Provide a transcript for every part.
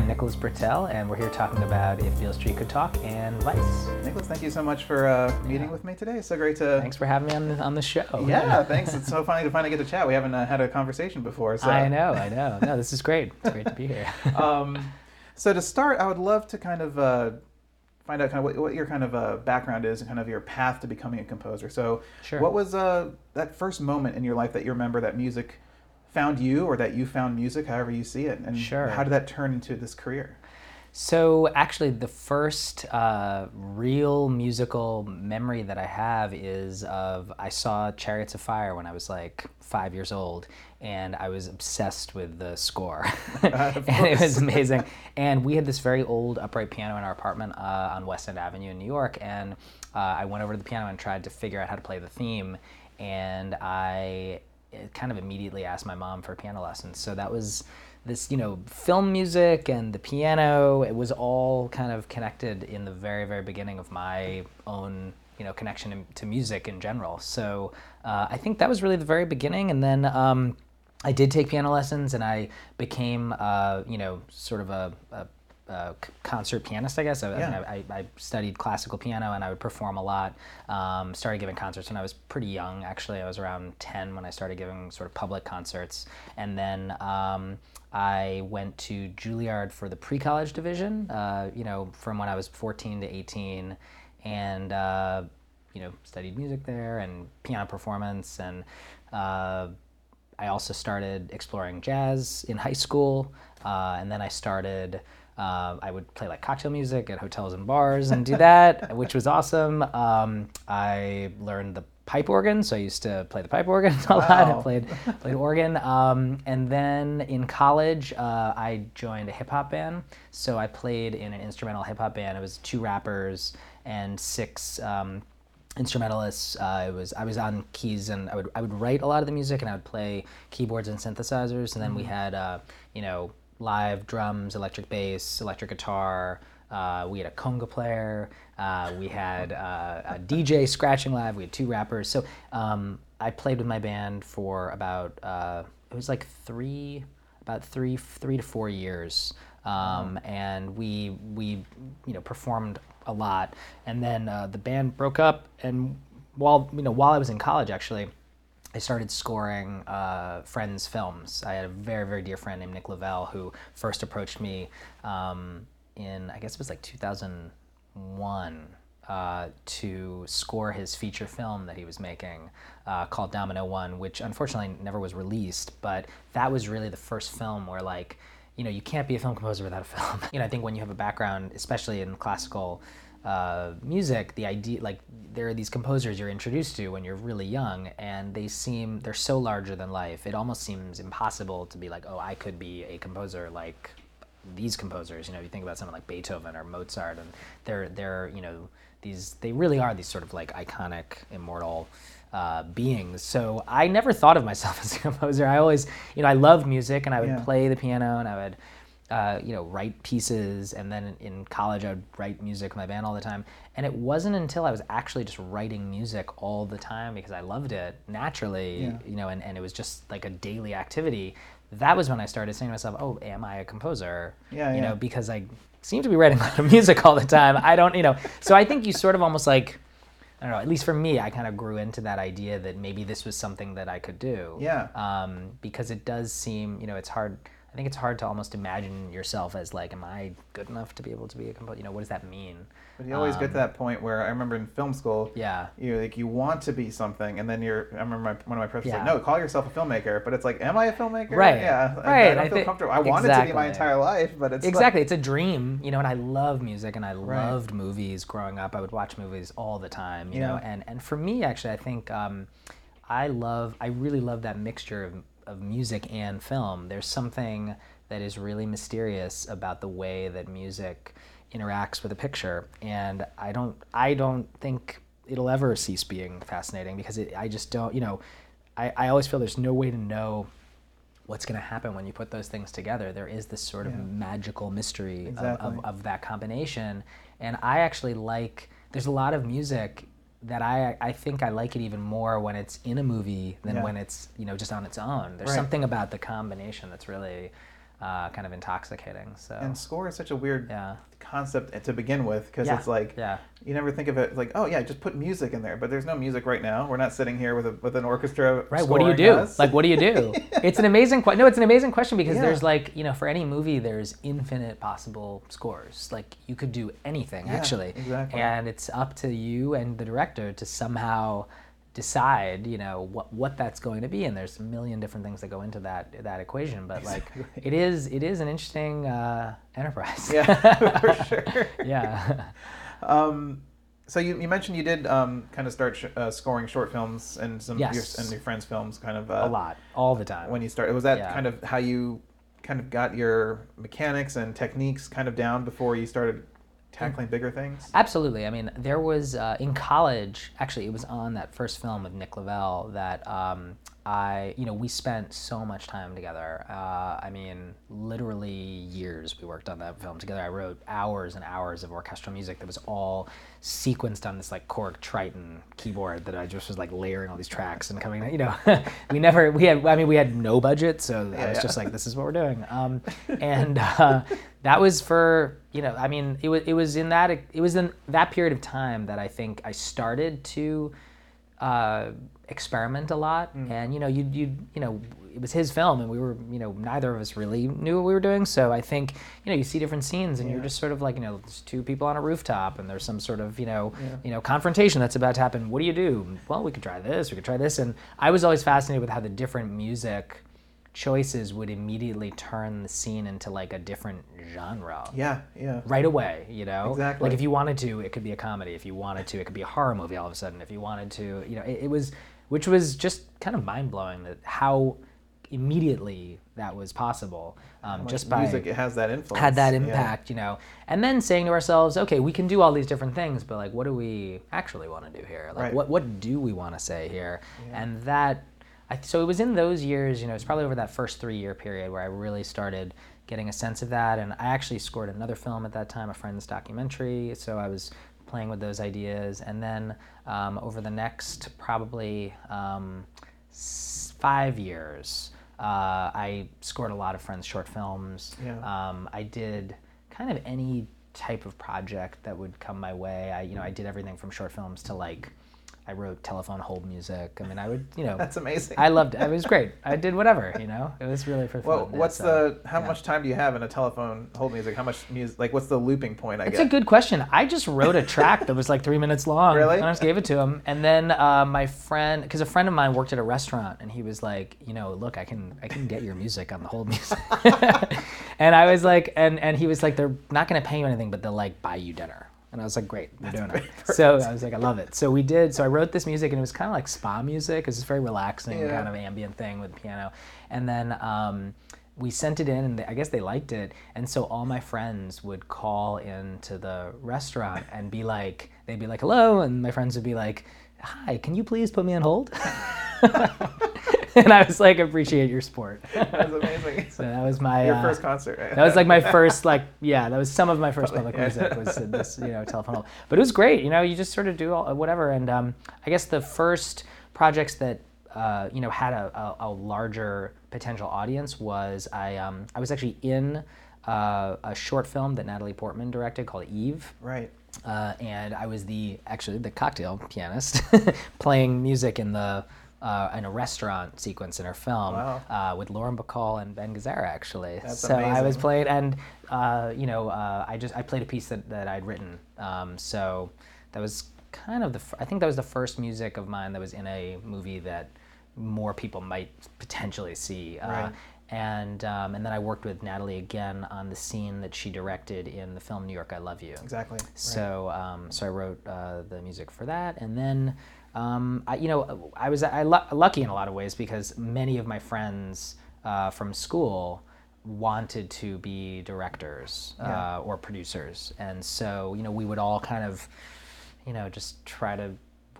I'm Nicholas Britell, and we're here talking about If Beale Street Could Talk and Vice. Nicholas, thank you so much for uh, meeting Yeah. with me today. It's so great to. Thanks for having me on the, on the show. Yeah, thanks. It's so funny to finally get to chat. We haven't uh, had a conversation before. So. I know, I know. No, this is great. It's great to be here. um, so to start, I would love to kind of uh, find out kind of what, what your kind of uh, background is and kind of your path to becoming a composer. So, Sure. what was uh, that first moment in your life that you remember that music found you, or that you found music, however you see it, and Sure. how did that turn into this career? So actually, the first uh, real musical memory that I have is of I saw Chariots of Fire when I was like five years old, and I was obsessed with the score, Of and it was amazing. And we had this very old upright piano in our apartment uh, on West End Avenue in New York, and uh, I went over to the piano and tried to figure out how to play the theme, and I uh, kind of immediately asked my mom for piano lessons. So that was this, you know, film music and the piano. It was all kind of connected in the very, very beginning of my own, you know, connection to- music in general. So uh, I think that was really the very beginning, and then. Um, I did take piano lessons, and I became, uh, you know, sort of a, a, a concert pianist, I guess. I, I, mean, I, I studied classical piano, and I would perform a lot. Um, started giving concerts when I was pretty young. Actually, I was around ten when I started giving sort of public concerts, and then um, I went to Juilliard for the pre-college division. Uh, you know, from when I was fourteen to eighteen, and uh, you know, studied music there and piano performance and. Uh, I also started exploring jazz in high school, uh, and then I started. Uh, I would play like cocktail music at hotels and bars and do that, which was awesome. Um, I learned the pipe organ, so I used to play the pipe organ a lot. I played played organ, um, and then in college uh, I joined a hip hop band. So I played in an instrumental hip hop band. It was two rappers and six um, instrumentalists. Uh, it was I was on keys and I would I would write a lot of the music and I would play keyboards and synthesizers. And then we had uh, you know live drums, electric bass, electric guitar. Uh, we had a conga player. Uh, we had uh, a DJ scratching live. We had two rappers. So um, I played with my band for about uh, it was like three about three three to four years um, and we we you know performed a lot and then uh, the band broke up and while you know while I was in college actually I started scoring uh, friends' films. I had a very, very dear friend named Nick Lavelle who first approached me um, in, I guess it was like 2001, uh, to score his feature film that he was making uh, called Domino One, which unfortunately never was released. But that was really the first film where, like, you know, you can't be a film composer without a film. you know, I think when you have a background, especially in classical uh, music, the idea like there are these composers you're introduced to when you're really young, and they seem they're so larger than life. It almost seems impossible to be like, oh, I could be a composer like these composers. You know, you think about someone like Beethoven or Mozart, and they're they're you know these they really are these sort of like iconic, immortal. Uh, beings. So I never thought of myself as a composer. I always, you know, I loved music and I would Yeah. play the piano and I would uh, you know, write pieces, and then in college I would write music with my band all the time. And it wasn't until I was actually just writing music all the time because I loved it naturally, Yeah. you know, and, and it was just like a daily activity. That was when I started saying to myself, "Oh, am I a composer?" Yeah, you yeah. know, because I seem to be writing a lot of music all the time. I don't, you know, so I think you sort of almost like. I don't know. At least for me, I kind of grew into that idea that maybe this was something that I could do Yeah. um, because it does seem, you know, it's hard. I think it's hard to almost imagine yourself as like, am I good enough to be able to be a composer? You know, what does that mean? But you always get to that point where I remember in film school, Um, Yeah. you like you want to be something, and then you're. I remember my, one of my professors Yeah. said, "No, call yourself a filmmaker." But it's like, am I a filmmaker? Right. Yeah. I- I, don't I feel comfortable. I wanted to be my entire life, but it's like- exactly. It's a dream, you know, and I love music and I Right. loved movies growing up. I would watch movies all the time, you know, and, and for me, actually, I think um, I love, I really love that mixture of, of music and film. There's something that is really mysterious about the way that music interacts with a picture. And I don't, I don't think it'll ever cease being fascinating because it, I just don't, you know, I, I always feel there's no way to know what's going to happen when you put those things together. There is this sort of Yeah. magical mystery of, of, of that combination. And I actually like, there's a lot of music that I, I think I like it even more when it's in a movie than Yeah. when it's, you know, just on its own. There's Right. something about the combination that's really uh, kind of intoxicating. So And score is such a weird yeah, concept to begin with because Yeah. it's like yeah. you never think of it like oh yeah just put music in there but there's no music right now we're not sitting here with a, with an orchestra Right. What do you do? us. Like, what do you do? It's an amazing question. No, it's an amazing question because Yeah. there's like, you know, for any movie, there's infinite possible scores. Like, you could do anything actually. exactly. And it's up to you and the director to somehow decide, you know, what what that's going to be. And there's a million different things that go into that that equation. But like, it is it is an interesting uh, enterprise. yeah for sure yeah. um, so you, you mentioned you did um, kind of start sh- uh, scoring short films and some Yes. your, and your friends films kind of uh, a lot, all the time. when you started was that Yeah. kind of how you kind of got your mechanics and techniques kind of down before you started tackling bigger things Absolutely. I mean, there was uh, in college. Actually, it was on that first film of Nick Lavelle that um, I, you know, we spent so much time together. Uh, I mean, literally years we worked on that film together. I wrote hours and hours of orchestral music that was all sequenced on this like Korg Triton keyboard that I just was like layering all these tracks and coming. You know, we never we had. I mean, we had no budget, so I was yeah. just like, this is what we're doing. Um, and uh, that was for you know, I mean, it was it was in that it was in that period of time that I think I started to uh, experiment a lot. Mm. And you know, you you you know, it was his film, and we were you know, neither of us really knew what we were doing. So I think you know, you see different scenes, and you're just sort of like you know, there's two people on a rooftop, and there's some sort of you know, Yeah. you know, confrontation that's about to happen. What do you do? Well, we could try this. We could try this. And I was always fascinated with how the different music choices would immediately turn the scene into like a different genre yeah yeah right away you know Exactly. like if you wanted to it could be a comedy if you wanted to it could be a horror movie all of a sudden if you wanted to you know it, it was which was just kind of mind-blowing that how immediately that was possible um, just by music it has that influence had that yeah. impact, you know. And then saying to ourselves, okay, we can do all these different things, but like, what do we actually want to do here? Like, Right. what what do we want to say here? Yeah. And that, I, so it was in those years, you know, it's probably over that first three year period where I really started getting a sense of that. And I actually scored another film at that time, a friend's documentary. So I was playing with those ideas. And then um, over the next probably um, s- five years, uh, I scored a lot of friends' short films. Yeah. Um, I did kind of any type of project that would come my way. I, you know, I did everything from short films to like, I wrote telephone hold music. I mean, I would, you know, that's amazing I loved it. It was great. I did whatever, you know. It was really for fun. well what's It's, uh, the how yeah. much time do you have in a telephone hold music how much music like what's the looping point i It's guess a good question. I just wrote a track that was like three minutes long. Really? And I just gave it to him. And then uh, my friend, because a friend of mine worked at a restaurant, and he was like, you know, look, I can I can get your music on the hold music. and I was like, and and he was like, they're not gonna pay you anything, but they'll like buy you dinner. And I was like, great, we're doing it. So I was like, I love it. So we did. So I wrote this music, and it was kind of like spa music. It was very relaxing, Yeah. kind of ambient thing with piano. And then. Um, we sent it in and they, i guess they liked it and so all my friends would call into the restaurant and be like they'd be like hello and my friends would be like hi can you please put me on hold and i was like appreciate your support that's amazing so that was my your uh, first concert right? that was like my first like yeah that was some of my first public Yeah. music was uh, this you know telephone hold. but it was great you know you just sort of do all, whatever and um, i guess the first projects that uh, you know had a, a, a larger potential audience was i um, i was actually in uh, a short film that natalie portman directed called eve right uh, and I was the actually the cocktail pianist playing music in the uh, in a restaurant sequence in her film Wow. uh, with Lauren Bacall and Ben Gazzara actually. That's so I was amazing. playing, and uh, you know, uh, I just I played a piece that, that I'd written. Um, so that was kind of the I think that was the first music of mine that was in a movie that more people might potentially see. Uh, Right. And um, and then I worked with Natalie again on the scene that she directed in the film New York I Love You. exactly right. So, um, so I wrote uh, the music for that, and then, um, I, you know, I was I lu- lucky in a lot of ways because many of my friends uh, from school wanted to be directors uh, or producers, and so you know we would all kind of, you know, just try to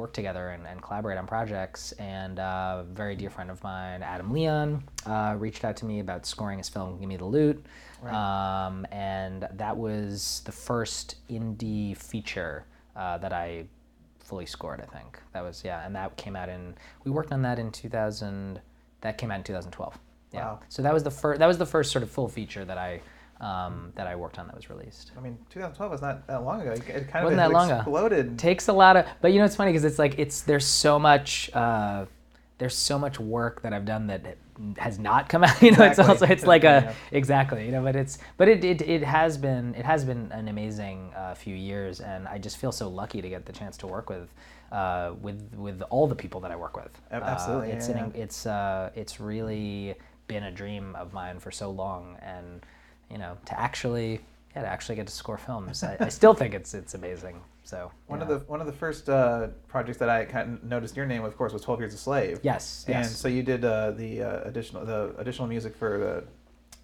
work together and, and collaborate on projects. And uh, a very dear friend of mine, Adam Leon, uh, reached out to me about scoring his film "Give Me the Loot." Right. Um, and that was the first indie feature uh, that I fully scored. I think that was yeah, and that came out in. We worked on that in 2000. That came out in 2012. yeah. Wow. So that was the first that was the first sort of full feature that I um, that I worked on that was released. I mean, 2012 was not that long ago. It kind of Wasn't that long ago. exploded. takes a lot of but you know it's funny because it's like it's there's so much uh, there's so much work that I've done that has not come out you know it's also it's like a Yeah. exactly you know but it's but it, it, it has been it has been an amazing uh, few years and I just feel so lucky to get the chance to work with uh, with with all the people that I work with absolutely, uh, it's yeah, an, yeah. it's uh, it's really been a dream of mine for so long and you know to actually yeah to actually get to score films I, I still think it's it's amazing so One yeah. of the one of the first uh, projects that I kind of noticed your name, of course, was Twelve Years a Slave. Yes, And yes. so you did uh, the uh, additional the additional music for the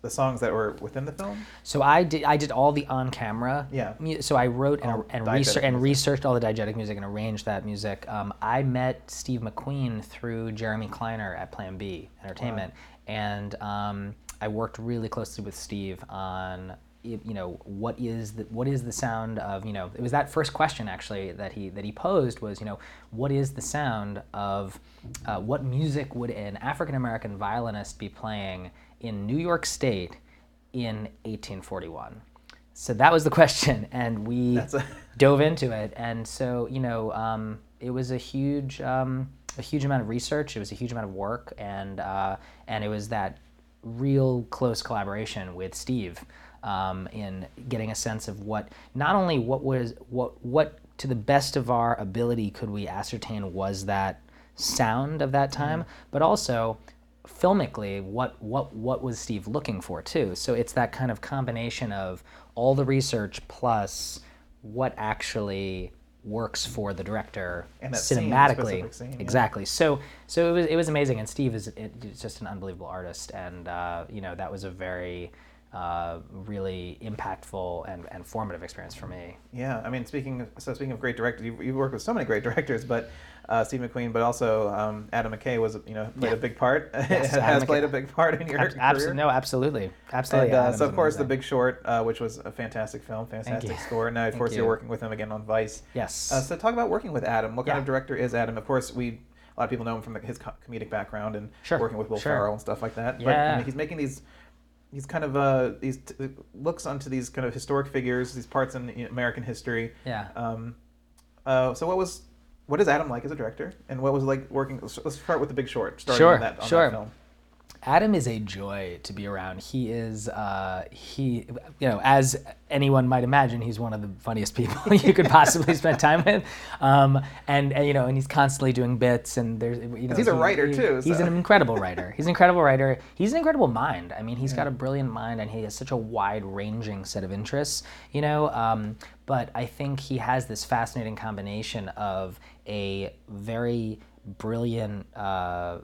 the songs that were within the film. So I did I did all the on camera. Yeah. mu- So I wrote and, All and research and researched all the diegetic music and arranged that music. Um, I met Steve McQueen through Jeremy Kleiner at Plan B Entertainment, and um, I worked really closely with Steve on you know what is the what is the sound of you know it was that first question actually that he that he posed was you know what is the sound of uh, what music would an African American violinist be playing in New York State in 1841 so that was the question and we a- dove into it. And so you know um, it was a huge um, a huge amount of research. It was a huge amount of work and uh, and it was that real close collaboration with steve um, in getting a sense of what not only what was what what to the best of our ability could we ascertain was that sound of that time but also filmically what what what was Steve looking for too. So it's that kind of combination of all the research plus what actually works for the director And scene, cinematically. scene, yeah. exactly. So so it was it was amazing, and Steve is it, just an unbelievable artist, and uh, you know that was a very uh, really impactful and, and formative experience for me. Yeah, I mean, speaking of, so speaking of great directors, you you worked with so many great directors, but uh, Steve McQueen, but also um, Adam McKay was you know played a big part. Yes, has played a big part in your Abs- career. no, absolutely, absolutely. And uh, so of course the. Big Short, uh, which was a fantastic film, fantastic score. Now of Thank course you. you're working with him again on Vice. Yes. Uh, so talk about working with Adam. What kind Yeah. of director is Adam? Of course we a lot of people know him from his comedic background and Sure, working with Will sure. Ferrell and stuff like that. But I Yeah. mean, he's making these. These kind of uh, these t- looks onto these kind of historic figures, these parts in American history. Yeah. Um, uh, so what was what is Adam like as a director, and what was it like working? Let's start with the Big Short. Starting Sure, on that, on sure. That film. Adam is a joy to be around. He is, uh, he, you know, as anyone might imagine, he's one of the funniest people you could possibly spend time with. Um, and, and, you know, and he's constantly doing bits and there's, you know, he's a he- writer, he- too, He's so. an incredible writer. He's an incredible writer. He's an incredible mind. I mean, he's got a brilliant mind and he has such a wide ranging set of interests, you know. Um, but I think he has this fascinating combination of a very brilliant uh, uh,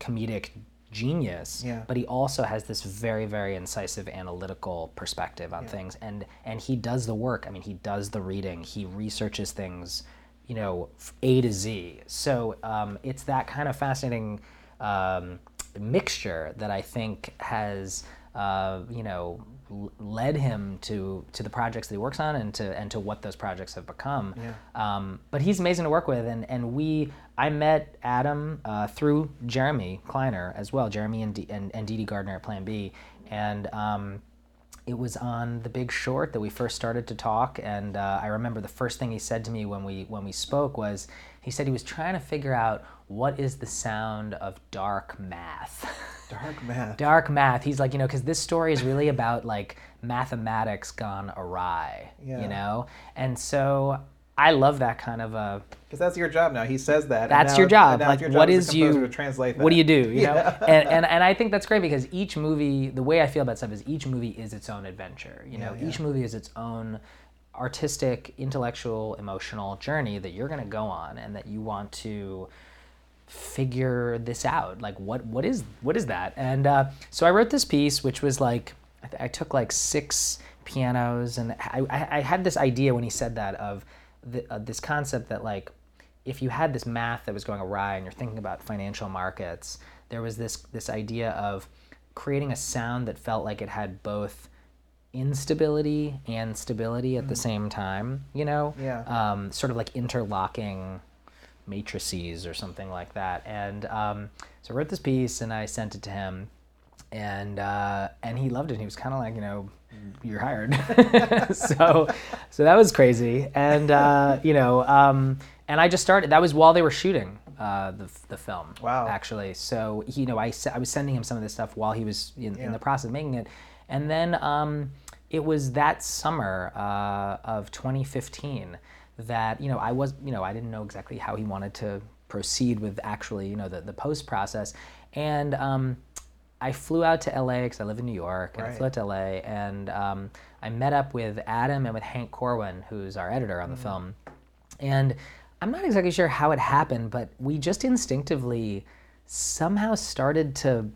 comedic genius Yeah. but he also has this very very incisive analytical perspective on things. And and he does the work. I mean he does the reading. He researches things you know a to z. So um, it's that kind of fascinating um, mixture that i think has uh, you know led him to to the projects that he works on and to and to what those projects have become Yeah. um, but he's amazing to work with, and and we I met Adam uh, through Jeremy Kleiner as well, Jeremy and D, and and Dede Gardner at Plan B, and. Um, it was on The Big Short that we first started to talk, and uh, I remember the first thing he said to me when we when we spoke was he said he was trying to figure out what is the sound of dark math. Dark math. dark math. He's like, you know, because this story is really about like mathematics gone awry, Yeah. you know? And so I love that kind of a. Because that's your job now. He says that. That's your job. Like, your job what as you? to translate What do you do? You Yeah. know, and, and and I think that's great because each movie, the way I feel about stuff is each movie is its own adventure. You know, Yeah, yeah. each movie is its own artistic, intellectual, emotional journey that you're going to go on, and that you want to figure this out? Like what what is what is that? And uh, so i wrote this piece which was like i, th- I took like six pianos and I, I, I had this idea when he said that of the, uh, this concept that like if you had this math that was going awry and you're thinking about financial markets there was this this idea of creating a sound that felt like it had both instability and stability at the same time you know? Yeah. um, sort of like interlocking matrices or something like that. And um, so I wrote this piece and I sent it to him. and uh, and he loved it. He was kind of like, you know, you're hired. so so that was crazy, and uh, you know, um, and I just started. That was while they were shooting uh, the the film. Wow. Actually, so you know, I I was sending him some of this stuff while he was in, in the process of making it, and then um, it was that summer uh, of 2015 that you know I was you know I didn't know exactly how he wanted to proceed with actually you know the the post process, and um, I flew out to LA because I live in New York, and I flew out to LA, and um, I met up with Adam and with Hank Corwin, who's our editor on the film, and I'm not exactly sure how it happened, but we just instinctively somehow started to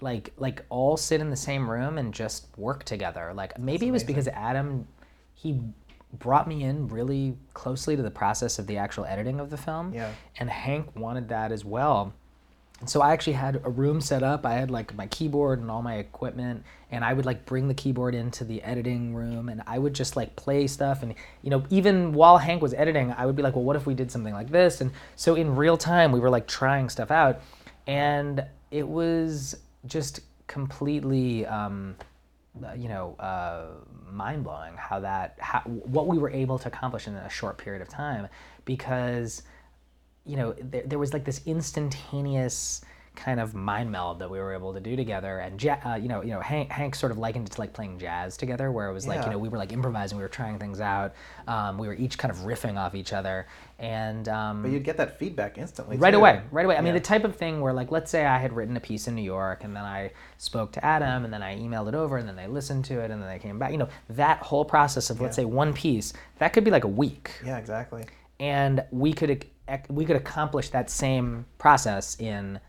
like like all sit in the same room and just work together. Like maybe it was because Adam he brought me in really closely to the process of the actual editing of the film. Yeah. And Hank wanted that as well. And so I actually had a room set up. I had like my keyboard and all my equipment, and I would like bring the keyboard into the editing room, and I would just like play stuff. And you know, even while Hank was editing, I would be like, "Well, what if we did something like this?" And so in real time, we were like trying stuff out, and it was just completely, um, you know, uh, mind blowing how that how, what we were able to accomplish in a short period of time, because you know, there, there was like this instantaneous kind of mind meld that we were able to do together. And ja- uh, you know, you know, Hank, Hank sort of likened it to like playing jazz together, where it was like Yeah. you know we were like improvising, we were trying things out, um, we were each kind of riffing off each other, and um, But you'd get that feedback instantly. right too. away right away i mean the type of thing where like let's say i had written a piece in new york and then i spoke to adam and then i emailed it over and then they listened to it and then they came back you know that whole process of let's say one piece that could be like a week Yeah, exactly. and we could we could accomplish that same process in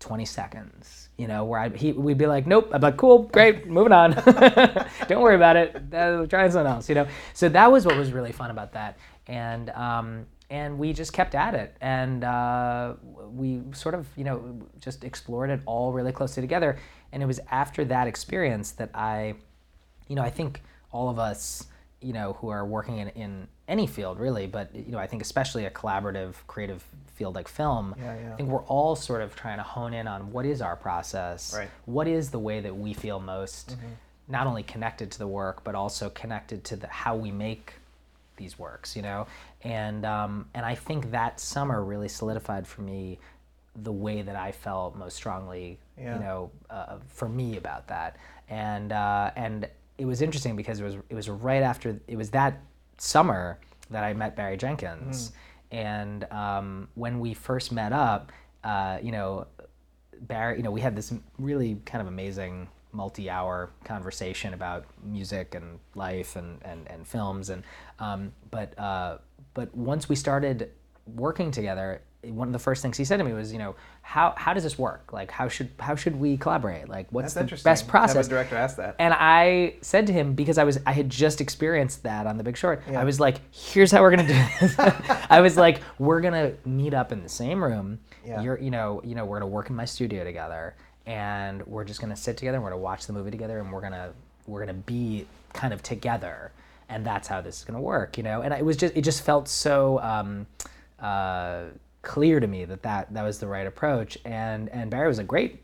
20 seconds you know where I, he, we'd be like nope i'm like cool great moving on. Don't worry about it. Uh, trying something else you know? So that was what was really fun about that. And um, and we just kept at it. And uh, we sort of you know just explored it all really closely together. And it was after that experience that i you know, I think all of us, you know, who are working in, in any field really, but you know, I think especially a collaborative, creative field like film, Yeah, yeah. I think we're all sort of trying to hone in on what is our process, Right. what is the way that we feel most Mm-hmm. not only connected to the work, but also connected to the, how we make these works, you know, and um, and I think that summer really solidified for me the way that I felt most strongly, Yeah. you know, uh, for me about that, and uh, and it was interesting because it was it was right after it was that summer that I met Barry Jenkins, and um, when we first met up, uh, you know, Barry, you know, we had this really kind of amazing multi-hour conversation about music and life and, and, and films. And um, but uh, but once we started working together one of the first things he said to me was you know how, how does this work like how should how should we collaborate like what's That's the best to have process a director ask that. and I said to him because I was I had just experienced that on The Big Short. Yeah. I was like, "Here's how we're gonna do this." I was like, "We're gonna meet up in the same room. Yeah. You're you know you know we're gonna work in my studio together, and we're just gonna sit together and we're gonna watch the movie together, and we're gonna we're gonna be kind of together, and that's how this is gonna work, you know." And it was just it just felt so. Um, uh, clear to me that, that that was the right approach and and Barry was a great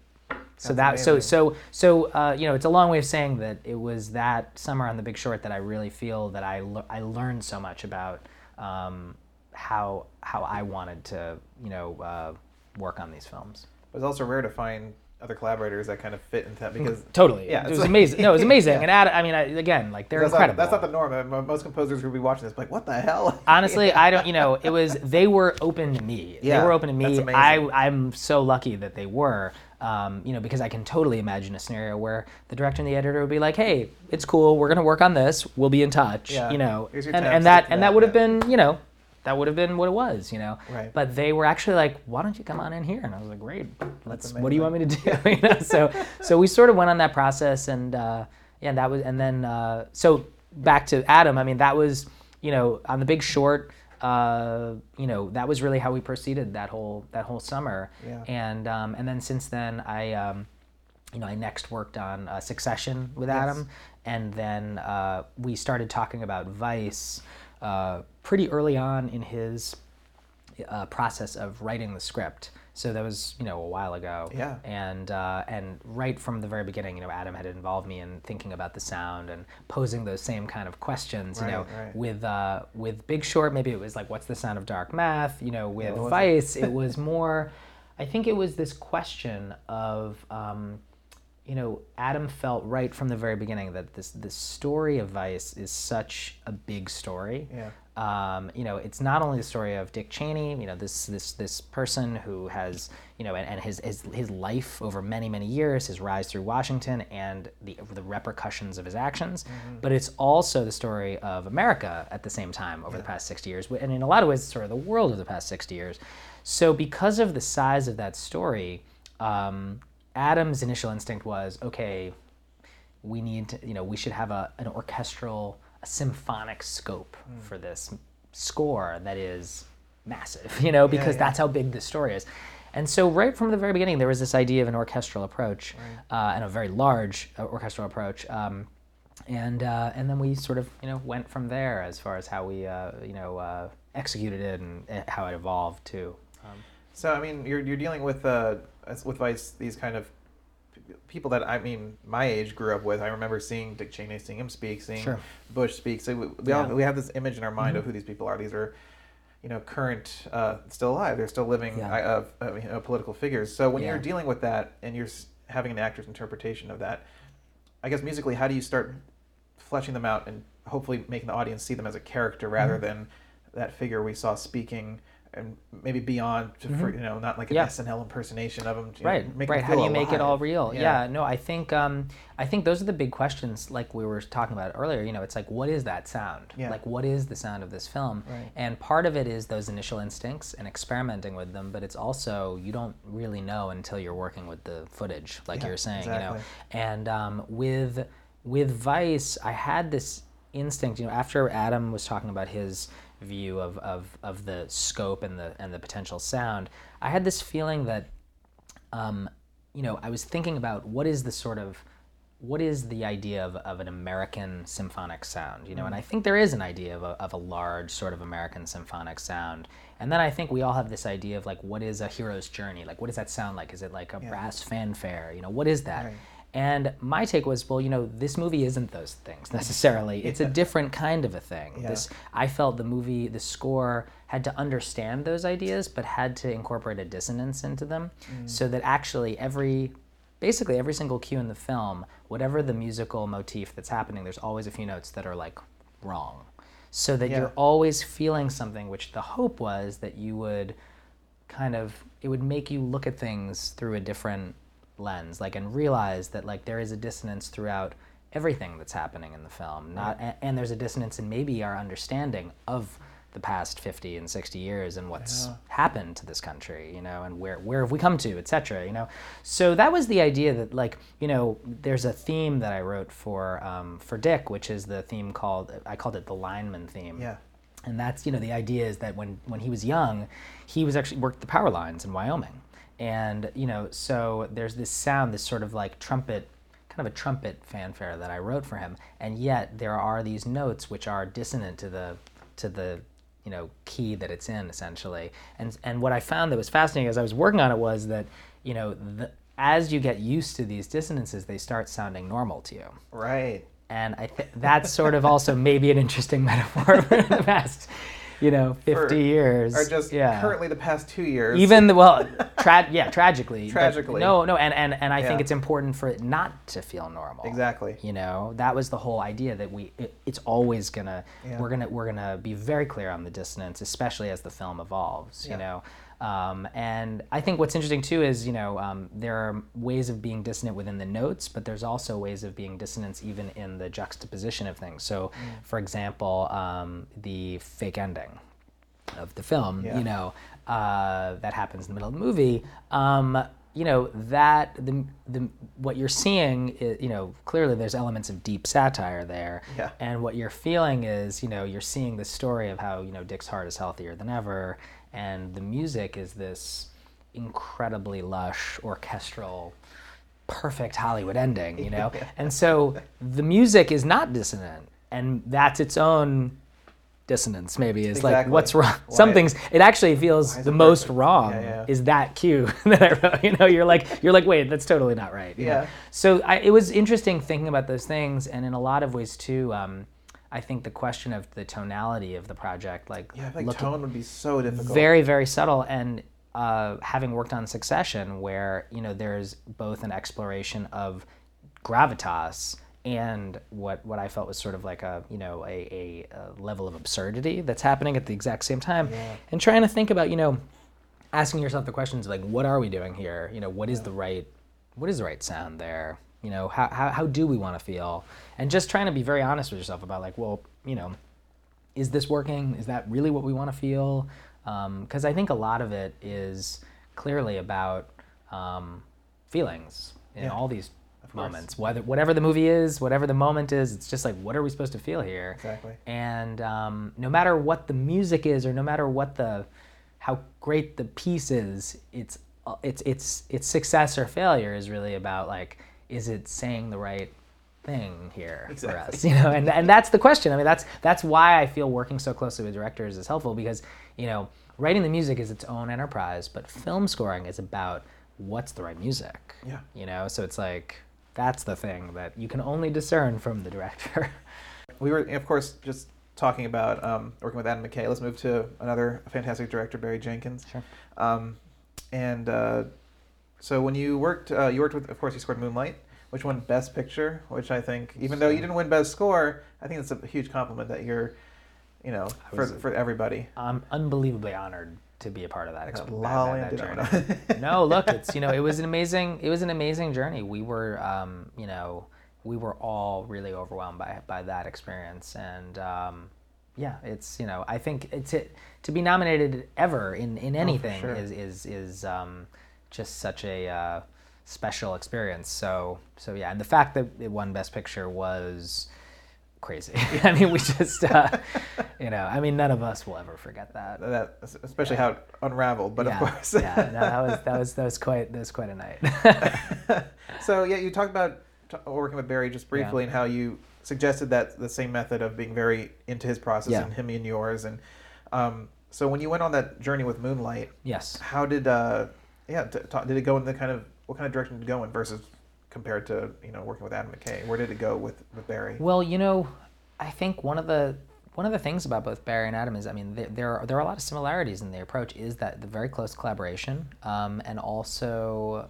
so That's that so so so uh, you know it's a long way of saying that it was that summer on the big short that i really feel that i, le- I learned so much about um, how how i wanted to you know uh, work on these films. It was also rare to find other collaborators that kind of fit into that because totally. Yeah, it was like- amazing. No it was amazing. Yeah. and Ad, i mean I, again like they're that's incredible not, that's not the norm. Uh, mo- Most composers would be watching this like, what the hell? honestly i don't you know it was they were open to me. Yeah, they were open to me. i i'm so lucky that they were um, you know because i can totally imagine a scenario where the director and the editor would be like hey it's cool. We're going to work on this. We'll be in touch Yeah, you know? Here's and, tab, and that and that, that would have been you know that would have been what it was you know? Right. but they were actually like why don't you come on in here? And i was like great. Let's what do you want me to do? You know? So so we sort of went on that process and uh, yeah that was and then uh, so back to adam i mean that was you know on the big short uh, you know that was really how we proceeded that whole that whole summer. Yeah. and um, and then since then i um, you know i next worked on uh, succession with Yes. adam. And then uh, we started talking about vice uh, pretty early on in his uh, process of writing the script So that was you know a while ago. Yeah. And uh, and right from the very beginning, you know, Adam had involved me in thinking about the sound and posing those same kind of questions. You know, Right, right. with uh, with Big Short, maybe it was like, what's the sound of dark math? You know, with was it? Vice, it was more. I think it was this question of. Um, you know, Adam felt right from the very beginning that this the story of Vice is such a big story. Yeah. Um, you know, it's not only the story of Dick Cheney. You know, this this this person who has you know, and, and his, his his life over many many years, his rise through Washington, and the the repercussions of his actions. But it's also the story of America at the same time over the past sixty years, and in a lot of ways, it's sort of the world of the past sixty years. So because of the size of that story. Um, Adam's initial instinct was, okay, we need to, you know, we should have a, an orchestral, a symphonic scope for this score that is massive, you know, because yeah. that's how big this story is. And so, right from the very beginning, there was this idea of an orchestral approach uh, and a very large uh, orchestral approach. Um, and uh, and then we sort of you know went from there as far as how we uh, you know uh, executed it and uh, how it evolved too. Um, So I mean, you're you're dealing with uh with Vice these kind of people that I mean my age grew up with. I remember seeing Dick Cheney, seeing him speak, seeing Sure. Bush speak. So we, we all Yeah. Mm-hmm. we have this image in our mind of who these people are. These are you know current uh, still alive. They're still living Yeah. uh, of uh, you know, political figures. So when Yeah. you're dealing with that and you're having an actor's interpretation of that, I guess musically, how do you start fleshing them out and hopefully making the audience see them as a character rather Mm-hmm. than that figure we saw speaking and maybe beyond to for, you know not like an Yeah. SNL impersonation of them you know, right right how do you make it all alive. real yeah, no i think um, i think those are the big questions like we were talking about earlier you know it's like what is that sound Yeah. like what is the sound of this film Right. and part of it is those initial instincts and experimenting with them but it's also you don't really know until you're working with the footage like Yeah, you were saying exactly. you know and um, with with vice i had this instinct you know after adam was talking about his view of, of, of the scope and the and the potential sound i had this feeling that um, you know, I was thinking about what is the sort of what is the idea of, of an American symphonic sound, you know, and I think there is an idea of a, of a large sort of American symphonic sound. And then I think we all have this idea of like, what is a hero's journey? Like, what does that sound like? Is it like a brass fanfare? You know, what is that? Right. And my take was, well, you know, this movie isn't those things necessarily. It's a different kind of a thing. Yeah. This I felt the movie, the score had to understand those ideas, but had to incorporate a dissonance into them, mm. so that actually every, basically every single cue in the film, whatever the musical motif that's happening, there's always a few notes that are like wrong, so that Yeah. you're always feeling something. Which the hope was that you would kind of it would make you look at things through a different lens like and realize that like there is a dissonance throughout everything that's happening in the film not a- and there's a dissonance in maybe our understanding of the past 50 and 60 years and what's Yeah. happened to this country you know and where where have we come to etc you know so that was the idea that like you know there's a theme that i wrote for um, for dick which is the theme called i called it the lineman theme Yeah. and that's you know the idea is that when when he was young he was actually worked the power lines in wyoming and you know so there's this sound this sort of like trumpet kind of a trumpet fanfare that i wrote for him. And yet there are these notes which are dissonant to the to the you know key that it's in essentially. And and what i found that was fascinating as i was working on it was that you know the, as you get used to these dissonances they start sounding normal to you. Right. and I think that's sort of also maybe an interesting metaphor for the past, you know, 50 For- years. Or just yeah. currently the past two years. Even the well, tra- yeah, tragically. but Tragically. No, no, and and and I think it's important for it not to feel normal. Exactly. You know, that was the whole idea that we it, it's always gonna Yeah. we're gonna we're gonna be very clear on the dissonance, especially as the film evolves. Yeah. You know. Um, and I think what's interesting too is, you know, um, there are ways of being dissonant within the notes, but there's also ways of being dissonance even in the juxtaposition of things. So, Mm. for example, um, the fake ending of the film, Yeah. you know, uh, that happens in the middle of the movie. Um, you know that the the what you're seeing, i you know, clearly there's elements of deep satire there, Yeah. and what you're feeling is, you know, you're seeing the story of how you know Dick's heart is healthier than ever, and the music is this incredibly lush orchestral perfect Hollywood ending, you know? And so the music is not dissonant, and that's its own dissonance maybe is like what's wrong Why- some things it actually feels the most perfect? wrong Yeah, yeah. is that cue that i wrote you know you're like you're like wait that's totally not right you know? Yeah. so I, it was interesting thinking about those things and in a lot of ways too um, i think the question of the tonality of the project like Yeah, like looking- tone would be so difficult. very very subtle and uh, having worked on succession where you know there's both an exploration of gravitas and what what i felt was sort of like a you know a, a, a level of absurdity that's happening at the exact same time Yeah. and trying to think about you know asking yourself the questions like what are we doing here you know what is the right what is the right sound there you know how, how, how do we want to feel and just trying to be very honest with yourself about like well you know is this working? Is that really what we want to feel? Because I think a lot of it is clearly about um, feelings in Yeah, all these moments. Whether whatever the movie is, whatever the moment is, it's just like what are we supposed to feel here? Exactly. And um, no matter what the music is, or no matter what the how great the piece is, it's uh, it's it's its success or failure is really about like is it saying the right thing here for us you know and, and that's the question i mean that's that's why i feel working so closely with directors is helpful because you know writing the music is its own enterprise but film scoring is about what's the right music Yeah. you know so it's like that's the thing that you can only discern from the director We were, of course, just talking about um, working with Adam McKay. Let's move to another fantastic director, Barry Jenkins. Sure. Um, and uh, so when you worked, uh, you worked with, of course, you scored Moonlight, which won Best Picture, which I think, even though you didn't win Best Score, I think it's a huge compliment that you're, you know, for, was- for everybody. i'm unbelievably honored to be a part of that, exp- that, that, journey no look it's you know it was an amazing it was an amazing journey we were um, you know we were all really overwhelmed by by that experience and um, yeah it's you know i think it's it, to be nominated ever in in anything sure. is is is um, just such a uh, special experience so so yeah and the fact that it won best picture was crazy i mean we just uh, you know i mean none of us will ever forget that that, especially how it unraveled, but yeah, of course. yeah, no, that was that was that was quite that was quite a night. so yeah, you talked about t- working with Barry just briefly Yeah. and how you suggested that the same method of being very into his process Yeah. and him and yours. And um, so when you went on that journey with Moonlight, yes. how did uh, yeah t- ta- did it go in the kind of what kind of direction did it go in versus compared to you know working with Adam McKay? Where did it go with with Barry? Well, you know, I think one of the one of the things about both Barry and Adam is, I mean, there there are, there are a lot of similarities in the approach. Is that the very close collaboration, um, and also,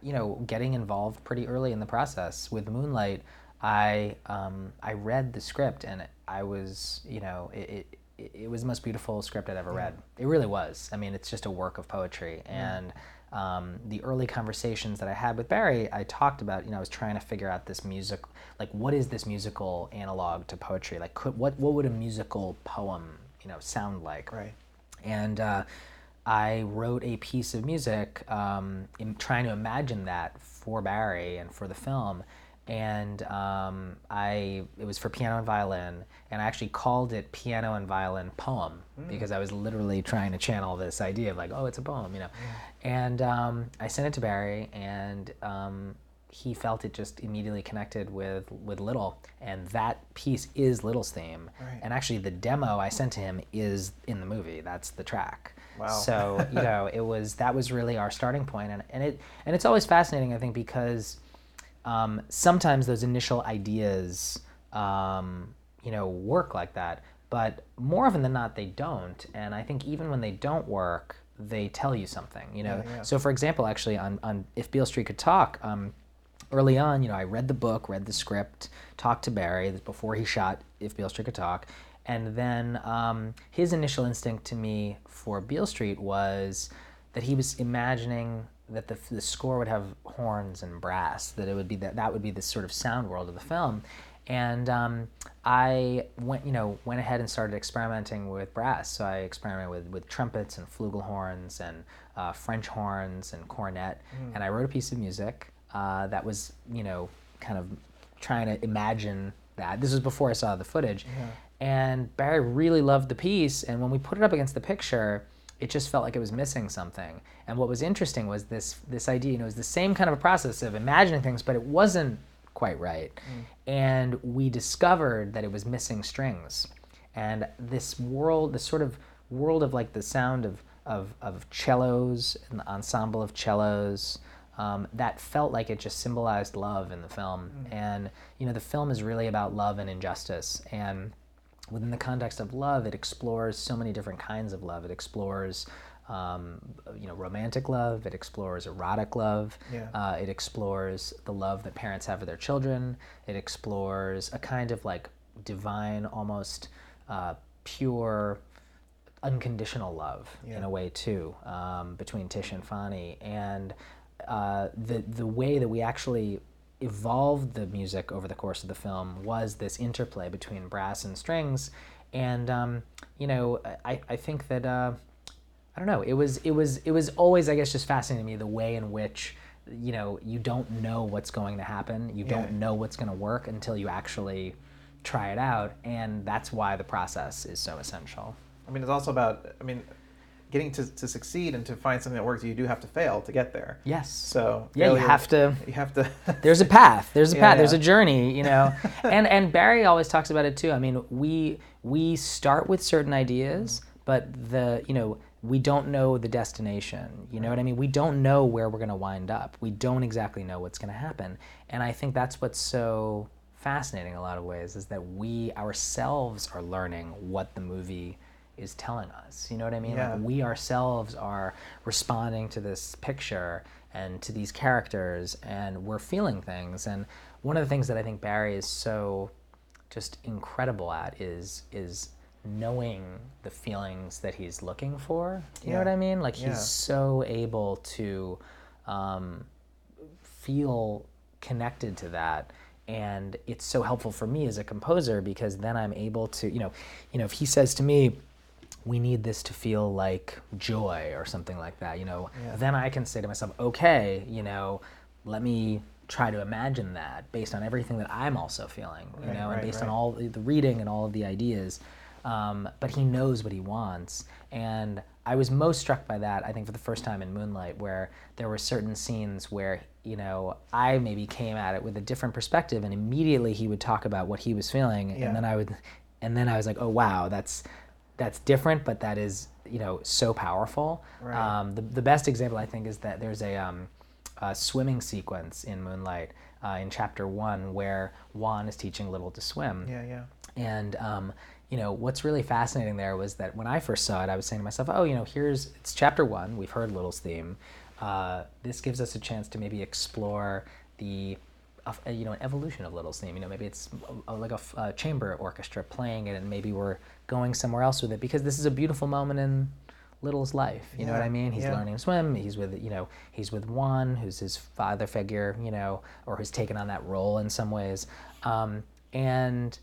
you know, getting involved pretty early in the process with Moonlight. I um, I read the script and I was, you know, it. it it was the most beautiful script I'd ever read. It really was. I mean, it's just a work of poetry. And um, the early conversations that I had with Barry, I talked about, you know, I was trying to figure out this music, like what is this musical analog to poetry? Like, could, what what would a musical poem, you know, sound like? Right. and uh, I wrote a piece of music um, in trying to imagine that for Barry and for the film. And um, I it was for piano and violin, and I actually called it piano and violin poem because I was literally trying to channel this idea of like, oh, it's a poem, you know. And um, I sent it to Barry, and um, he felt it just immediately connected with with Little, and that piece is Little's theme. Right. And actually, the demo I sent to him is in the movie. That's the track. Wow. So you know, it was that was really our starting point, and and it and it's always fascinating, I think, because um, sometimes those initial ideas, um, you know, work like that, but more often than not, they don't. And I think even when they don't work, they tell you something. You know. Yeah, yeah. So for example, actually, on on if Beale Street could talk. Um, early on, you know, I read the book, read the script, talked to Barry before he shot If Beale Street Could Talk, and then um, his initial instinct to me for Beale Street was that he was imagining that the, the score would have horns and brass, that it would be that that would be the sort of sound world of the film, and um, I went, you know, went ahead and started experimenting with brass. So I experimented with, with trumpets and flugelhorns and uh, French horns and cornet, and I wrote a piece of music uh, that was, you know, kind of trying to imagine that. This was before I saw the footage, and Barry really loved the piece. And when we put it up against the picture, it just felt like it was missing something. And what was interesting was this this idea. You know, it was the same kind of a process of imagining things, but it wasn't quite right. And we discovered that it was missing strings. and this world, this sort of world of like the sound of of, of cellos and the ensemble of cellos. Um, that felt like it just symbolized love in the film, and you know the film is really about love and injustice, and within the context of love, it explores so many different kinds of love. It explores, um, you know, romantic love. It explores erotic love. Yeah. Uh, it explores the love that parents have for their children. It explores a kind of like divine, almost uh, pure, unconditional love in a way too um, between Tish and Fonny, and uh, the the way that we actually evolved the music over the course of the film was this interplay between brass and strings, and um, you know I, I think that uh, I don't know it was it was it was always I guess just fascinating to me the way in which you know you don't know what's going to happen. You Yeah. don't know what's going to work until you actually try it out. And that's why the process is so essential. I mean, it's also about, I mean, getting to, to succeed and to find something that works, you do have to fail to get there. yes. So yeah you have to You have to. there's a path. There's a Yeah, path. There's a journey you know? And and barry always talks about it too. I mean we we start with certain ideas but the you know we don't know the destination. You know what i mean? We don't know where we're going to wind up. We don't exactly know what's going to happen. And i think that's what's so fascinating in a lot of ways is that we ourselves are learning what the movie is telling us you know what i mean? Yeah. like we ourselves are responding to this picture and to these characters and we're feeling things. And one of the things that i think barry is so just incredible at is is knowing the feelings that he's looking for. You know what i mean? Like Yeah. he's so able to um, feel connected to that. And it's so helpful for me as a composer because then i'm able to you know you know if he says to me we need this to feel like joy or something like that you know? Yeah. then i can say to myself okay you know let me try to imagine that based on everything that i'm also feeling you Right, know and right, based on all the the reading and all of the ideas. Um, but he knows what he wants. And i was most struck by that i think for the first time in moonlight where there were certain scenes where you know i maybe came at it with a different perspective and immediately he would talk about what he was feeling. Yeah. and then i would and then i was like oh wow that's that's different but that is you know so powerful Right. um, the, the best example i think is that there's a, um, a swimming sequence in moonlight uh, in chapter one where juan is teaching little to swim yeah, yeah. and um, you know what's really fascinating there was that when I first saw it, I was saying to myself, "Oh, you know, here's it's chapter one. We've heard Little's theme. Uh, this gives us a chance to maybe explore the uh, you know an evolution of Little's theme. You know, maybe it's uh, like a chamber orchestra playing it, and maybe we're going somewhere else with it because this is a beautiful moment in Little's life. You know what I mean? He's yeah. learning to swim. He's with you know he's with Juan, who's his father figure. You know, or who's taken on that role in some ways. Um, and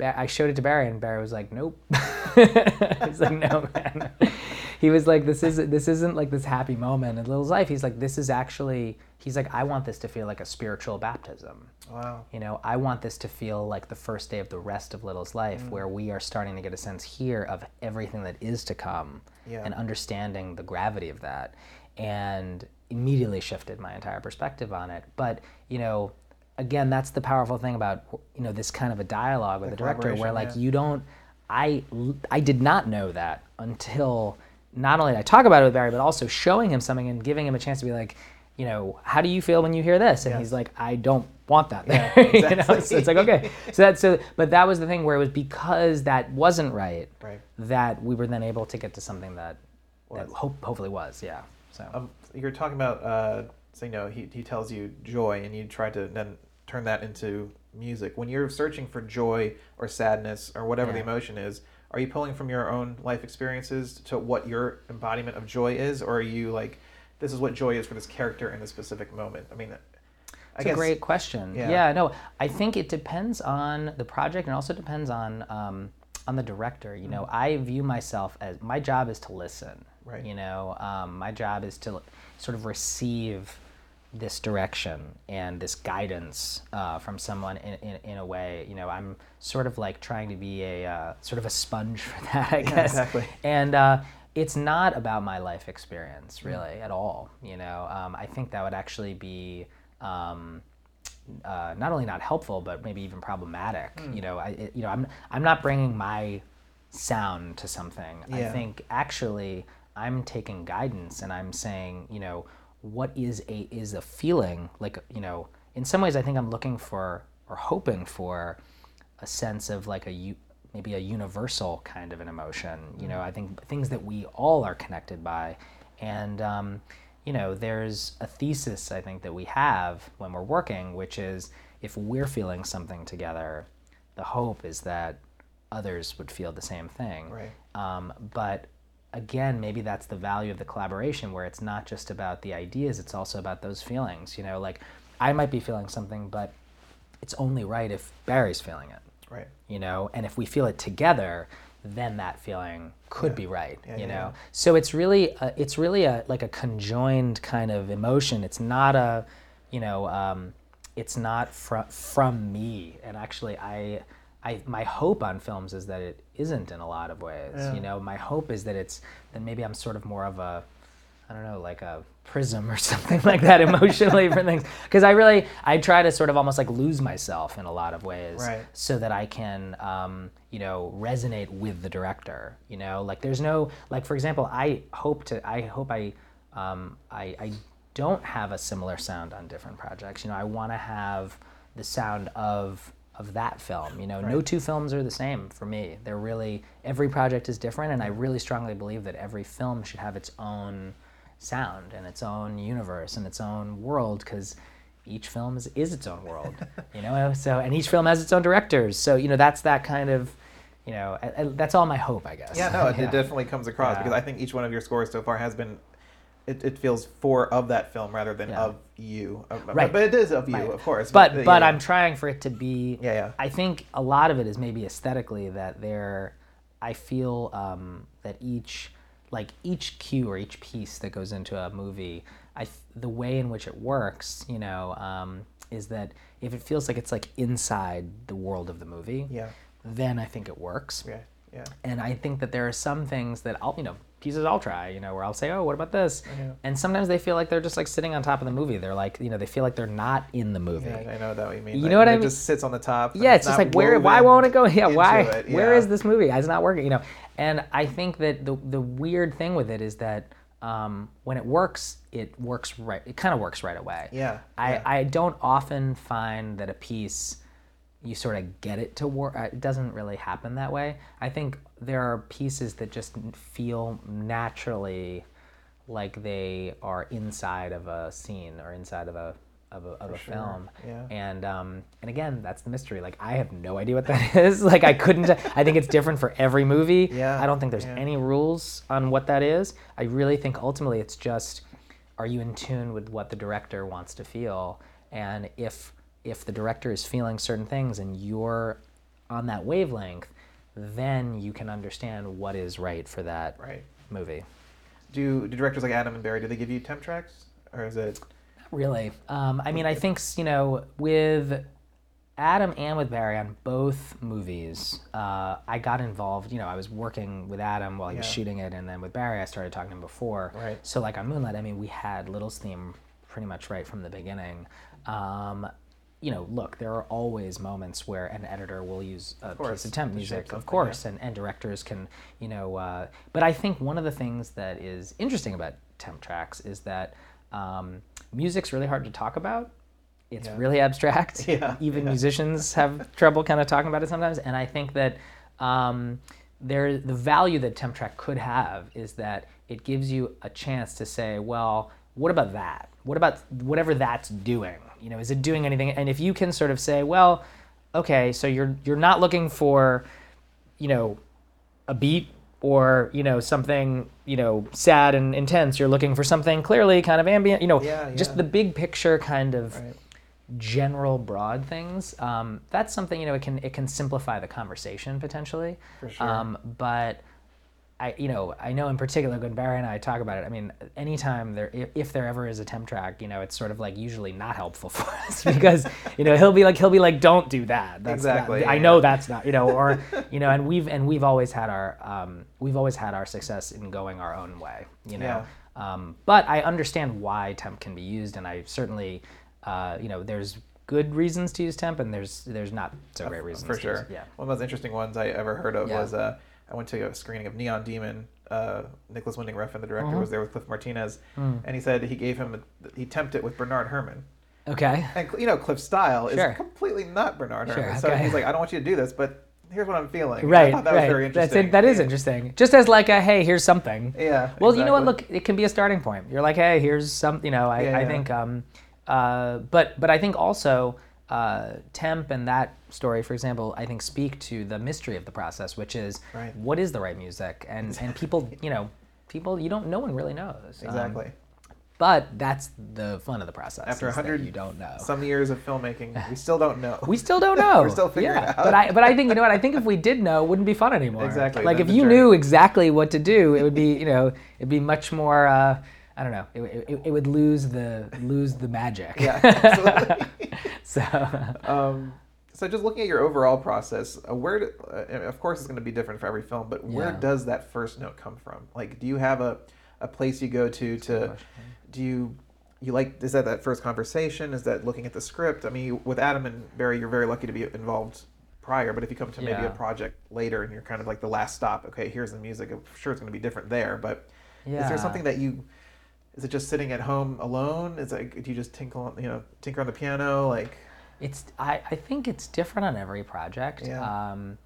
I showed it to Barry, and Barry was like, "Nope." He's like, "No, man." he was like, "This is this isn't like this happy moment in Little's life." He's like, "This is actually." He's like, "I want this to feel like a spiritual baptism." Wow. You know, I want this to feel like the first day of the rest of Little's life, Mm. where we are starting to get a sense here of everything that is to come Yeah. and understanding the gravity of that. And immediately shifted my entire perspective on it. But, you know, again, that's the powerful thing about, you know, this kind of a dialogue with The the, director where, like, yeah. you don't, I, I did not know that until not only did I talk about it with Barry, but also showing him something and giving him a chance to be like, you know, how do you feel when you hear this? And Yeah. he's like, I don't want that Yeah, there. you know, exactly. so it's like okay. So that's so, but that was the thing where it was because that wasn't right Right. that we were then able to get to something that that hope, hopefully was. Yeah. So Um, you're talking about, uh, so, you know, he, he tells you joy, and you try to then turn that into music. When you're searching for joy or sadness or whatever the emotion is, are you pulling from your own life experiences to what your embodiment of joy is, or are you like, this is what joy is for this character in this specific moment? I mean, I It's a great question. Yeah. Yeah. no, I think it depends on the project and also depends on um, on the director. You know, I view myself as my job is to listen. Right. You know, um, my job is to sort of receive this direction and this guidance uh, from someone in, in, in a way. You know, I'm sort of like trying to be a uh, sort of a sponge for that, I guess. exactly. And uh, it's not about my life experience really at all. You know, um, I think that would actually be um, uh, not only not helpful, but maybe even problematic. You know, I, it, you know, I'm I'm not bringing my sound to something. I think actually I'm taking guidance and I'm saying, you know, what is a is a feeling like you know in some ways I think I'm looking for or hoping for a sense of like a maybe a universal kind of an emotion. You know, I think things that we all are connected by, and um, you know, there's a thesis I think that we have when we're working, which is if we're feeling something together, the hope is that others would feel the same thing. Right. Um, but again, maybe that's the value of the collaboration, where it's not just about the ideas; it's also about those feelings. You know, like I might be feeling something, but it's only right if Barry's feeling it Right. you know and if we feel it together then that feeling could be right Yeah, you yeah, know yeah. so it's really a, it's really a like a conjoined kind of emotion it's not a you know um, it's not from from me and actually i i my hope on films is that it isn't in a lot of ways Yeah. you know my hope is that it's that maybe i'm sort of more of a I don't know, like a prism or something like that emotionally for things. Because I really, I try to sort of almost like lose myself in a lot of ways Right. so that I can, um, you know, resonate with the director. You know, like there's no, like for example, I hope to, I hope I, um, I, I don't have a similar sound on different projects. You know, I want to have the sound of of that film. You know, no two films are the same for me. They're really every project is different, and I really strongly believe that every film should have its own sound and its own universe and its own world because each film is, is its own world you know so and each film has its own directors so you know that's that kind of you know I, I- that's all my hope i guess Yeah, no, it, Yeah. it definitely comes across Yeah. because I think each one of your scores so far has been. It, it feels for of that film rather than Yeah. of you. Uh, but- Right. But it is of you, Right. of course. but uh, but yeah, i'm trying for it to be Yeah, yeah. i think a lot of it is maybe aesthetically that there i feel um, that each like each cue or each piece that goes into a movie i the way in which it works you know um, is that if it feels like it's like inside the world of the movie Yeah. then i think it works Yeah. Yeah. and I think that there are some things that I'll, you know, pieces I'll try, you know, where I'll say, oh, what about this? Yeah. And sometimes they feel like they're just like sitting on top of the movie. They're like, you know, they feel like they're not in the movie. Yeah, I know that what you mean. You Like, know what I it mean? just sits on the top. Yeah, it's just like where? Why won't it go? Yeah, why? it, yeah. is this movie? It's not working. You know, and I think that the the weird thing with it is that um, when it works, it works right. It kind of works right away. Yeah, I yeah. I don't often find that a piece you sort of get it to work. It doesn't really happen that way. I think there are pieces that just feel naturally like they are inside of a scene or inside of a of a, of a sure, film. yeah. And um, and again, that's the mystery. Like I have no idea what that is. like I couldn't. I think it's different for every movie. Yeah, I don't think there's yeah. any rules on what that is. I really think ultimately it's just are you in tune with what the director wants to feel, and if if the director is feeling certain things and you're on that wavelength, then you can understand what is right for that Right. movie. Do, do directors like Adam and Barry do they give you temp tracks or is it? Really. Um, I mean, I think, you know, with Adam and with Barry on both movies, uh, I got involved. You know, I was working with Adam while he was shooting it, and then with Barry, I started talking to him before. Right. So, like on Moonlight, I mean, we had Little's theme pretty much right from the beginning. Um, you know, look, there are always moments where an editor will use a course, piece of temp music, of course, and, and directors can, you know. Uh, but I think one of the things that is interesting about temp tracks is that um, music's really hard to talk about. It's Yeah. really abstract. Yeah, Even yeah. musicians have trouble kind of talking about it sometimes. And I think that um, there, the value that temp track could have is that it gives you a chance to say, well, what about that? What about whatever that's doing? You know, is it doing anything? And if you can sort of say, well, okay, so you're you're not looking for, you know, a beat or you know something you know sad and intense. You're looking for something clearly kind of ambient. You know, Yeah, just the big picture kind of Right. general broad things. Um, that's something you know it can it can simplify the conversation potentially. For sure. Um, but I you know I know in particular when Barry and I talk about it. I mean, anytime there if, if there ever is a temp track, you know, it's sort of like usually not helpful for us because you know he'll be like he'll be like don't do that. That's Exactly, I yeah. know that's not you know or you know and we've and we've always had our um, we've always had our success in going our own way. You know. Um, but I understand why temp can be used, and I certainly, uh, you know, there's good reasons to use temp, and there's there's not so great reasons. For to use sure. it. Yeah. One of the most interesting ones I ever heard of Yeah. was uh, I went to a screening of Neon Demon. Uh, Nicolas Winding Refn, the director, Mhm. was there with Cliff Martinez, Mm. and he said he gave him a, he temped it with Bernard Herrmann. Okay. And you know, Cliff's style Sure. is completely not Bernard Sure, Herrmann. So okay. he's like, I don't want you to do this, but here's what I'm feeling. Right. I thought that right. was very That's interesting. it. That is interesting. Just as like a hey, here's something. Yeah. Well, you know what? Look, it can be a starting point. You're like, hey, here's some. You know, I, Yeah, I yeah. think. Um, uh, but but I think also uh, temp and that story, for example, I think speak to the mystery of the process, which is Right. what is the right music, and and people, you know, people you don't. No one really knows. Um, Exactly. but that's the fun of the process. After that 100 you don't know. Some years of filmmaking, we still don't know. We still don't know. We're still figuring yeah. it out. But I, but I think you know what? I think if we did know, it wouldn't be fun anymore. Exactly, Like if you journey- knew exactly what to do, it would be you know it'd be much more. Uh, I don't know. It, it, it would lose the lose the magic. Yeah, absolutely. so um, so just looking at your overall process, uh, where, do, uh, of course, it's going to be different for every film, but where Yeah. does that first note come from? Like, do you have a, a place you go to to, do you, you like, is that that first conversation? Is that looking at the script? I mean, with Adam and Barry, you're very lucky to be involved prior, but if you come to maybe Yeah. a project later and you're kind of like the last stop, okay, here's the music, I'm sure it's going to be different there, but yeah. is there something that you, is it just sitting at home alone? Is like do you just tinkle, on- you know, tinker on the piano? Like, It's I, I think it's different on every project. Yeah. Um,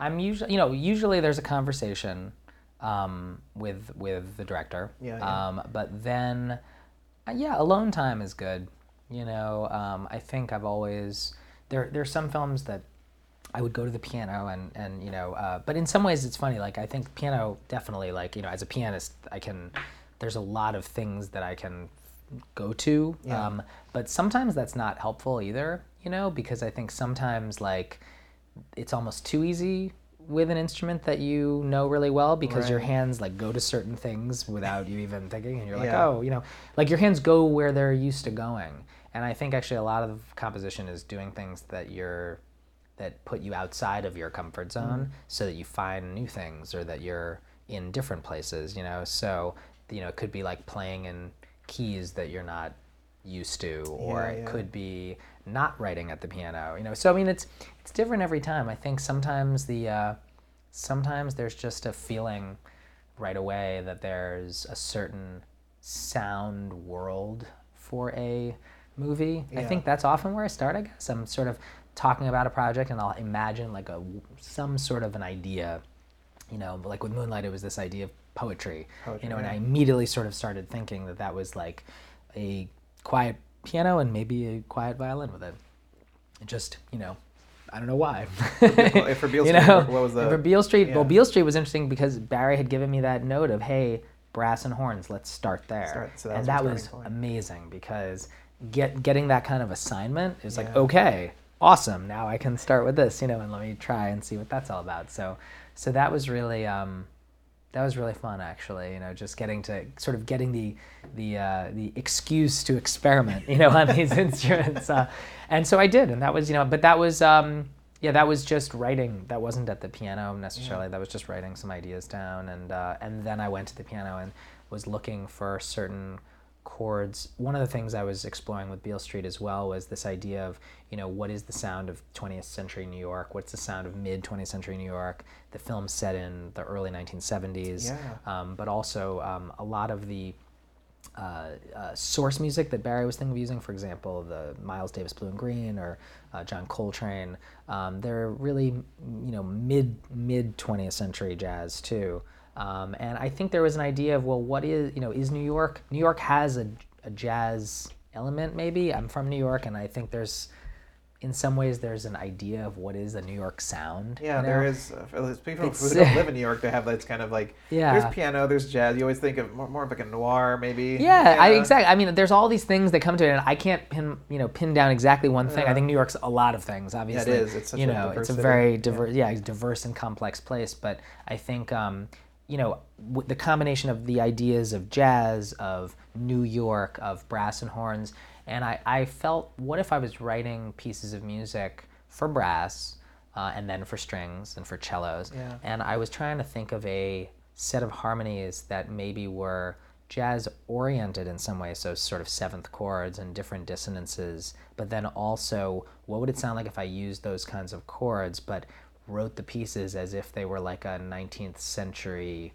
I'm usually you know usually there's a conversation um, with with the director. Yeah, yeah. Um, but then uh, yeah, alone time is good. You know, um, I think I've always there there's some films that I would go to the piano and and you know, uh, but in some ways it's funny. Like I think piano definitely like you know as a pianist I can. There's a lot of things that I can go to, Yeah. um, but sometimes that's not helpful either. You know, because I think sometimes like it's almost too easy with an instrument that you know really well because your hands like go to certain things without you even thinking and you're like Yeah. oh you know like your hands go where they're used to going and i think actually a lot of composition is doing things that you're that put you outside of your comfort zone so that you find new things or that you're in different places you know so you know it could be like playing in keys that you're not used to or Yeah, it could be not writing at the piano you know? So i mean it's it's different every time. I think sometimes the uh, sometimes there's just a feeling right away that there's a certain sound world for a movie. I think that's often where i start i guess. I'm sort of talking about a project and i'll imagine like a some sort of an idea you know? Like with moonlight it was this idea of poetry, Poetry, you know and i immediately sort of started thinking that that was like a quiet piano and maybe a quiet violin with it. It just you know i don't know why. For Beale you Street, know? what was the- for beale street well yeah. beale street was interesting because barry had given me that note of hey brass and horns let's start there. Start- so that and that was point. amazing because get getting that kind of assignment is like okay awesome now i can start with this you know and let me try and see what that's all about. So so that was really um that was really fun actually you know just getting to sort of getting the the uh, the excuse to experiment you know on these instruments uh, and so i did and that was you know but that was um yeah that was just writing that wasn't at the piano necessarily that was just writing some ideas down and uh, and then i went to the piano and was looking for certain chords. One of the things I was exploring with Beale Street as well was this idea of, you know, what is the sound of 20th century New York? What's the sound of mid 20th century New York? The film set in the early 1970s, Yeah. um, but also um, a lot of the uh, uh, source music that Barry was thinking of using, for example, the Miles Davis Blue in Green or uh, John Coltrane. Um, they're really, you know, mid mid 20th century jazz too. Um, and I think there was an idea of well, what is you know is New York? New York has a, a jazz element maybe. I'm from New York, and I think there's in some ways there's an idea of what is a New York sound. Yeah, you know? there is. Uh, people It's- who don't live in New York, they have that's kind of like Yeah. there's piano, there's jazz. You always think of more, more of like a noir, maybe. Yeah, I, exactly. I mean, there's all these things that come to it, and I can't pin, you know, pin down exactly one thing. I think New York's a lot of things. Obviously, is. It's such you a know, it's a very diverse, yeah, it's diverse and complex place. But I think, um, you know, the combination of the ideas of jazz, of New York, of brass and horns, and I, I felt, what if I was writing pieces of music for brass, uh, and then for strings and for cellos, Yeah. and I was trying to think of a set of harmonies that maybe were jazz oriented in some way, so sort of seventh chords and different dissonances, but then also what would it sound like if I used those kinds of chords, but wrote the pieces as if they were like a 19th century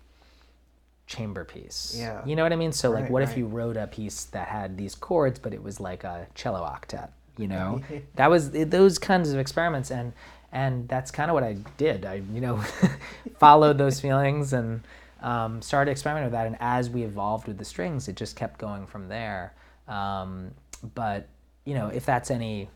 chamber piece. Yeah. You know what I mean? So like Right, what if you wrote a piece that had these chords but it was like a cello octet, you know? that was it- those kinds of experiments and and that's kind of what I did. I you know followed those feelings and um, started experimenting with that and as we evolved with the strings it just kept going from there. Um, but you know, if that's any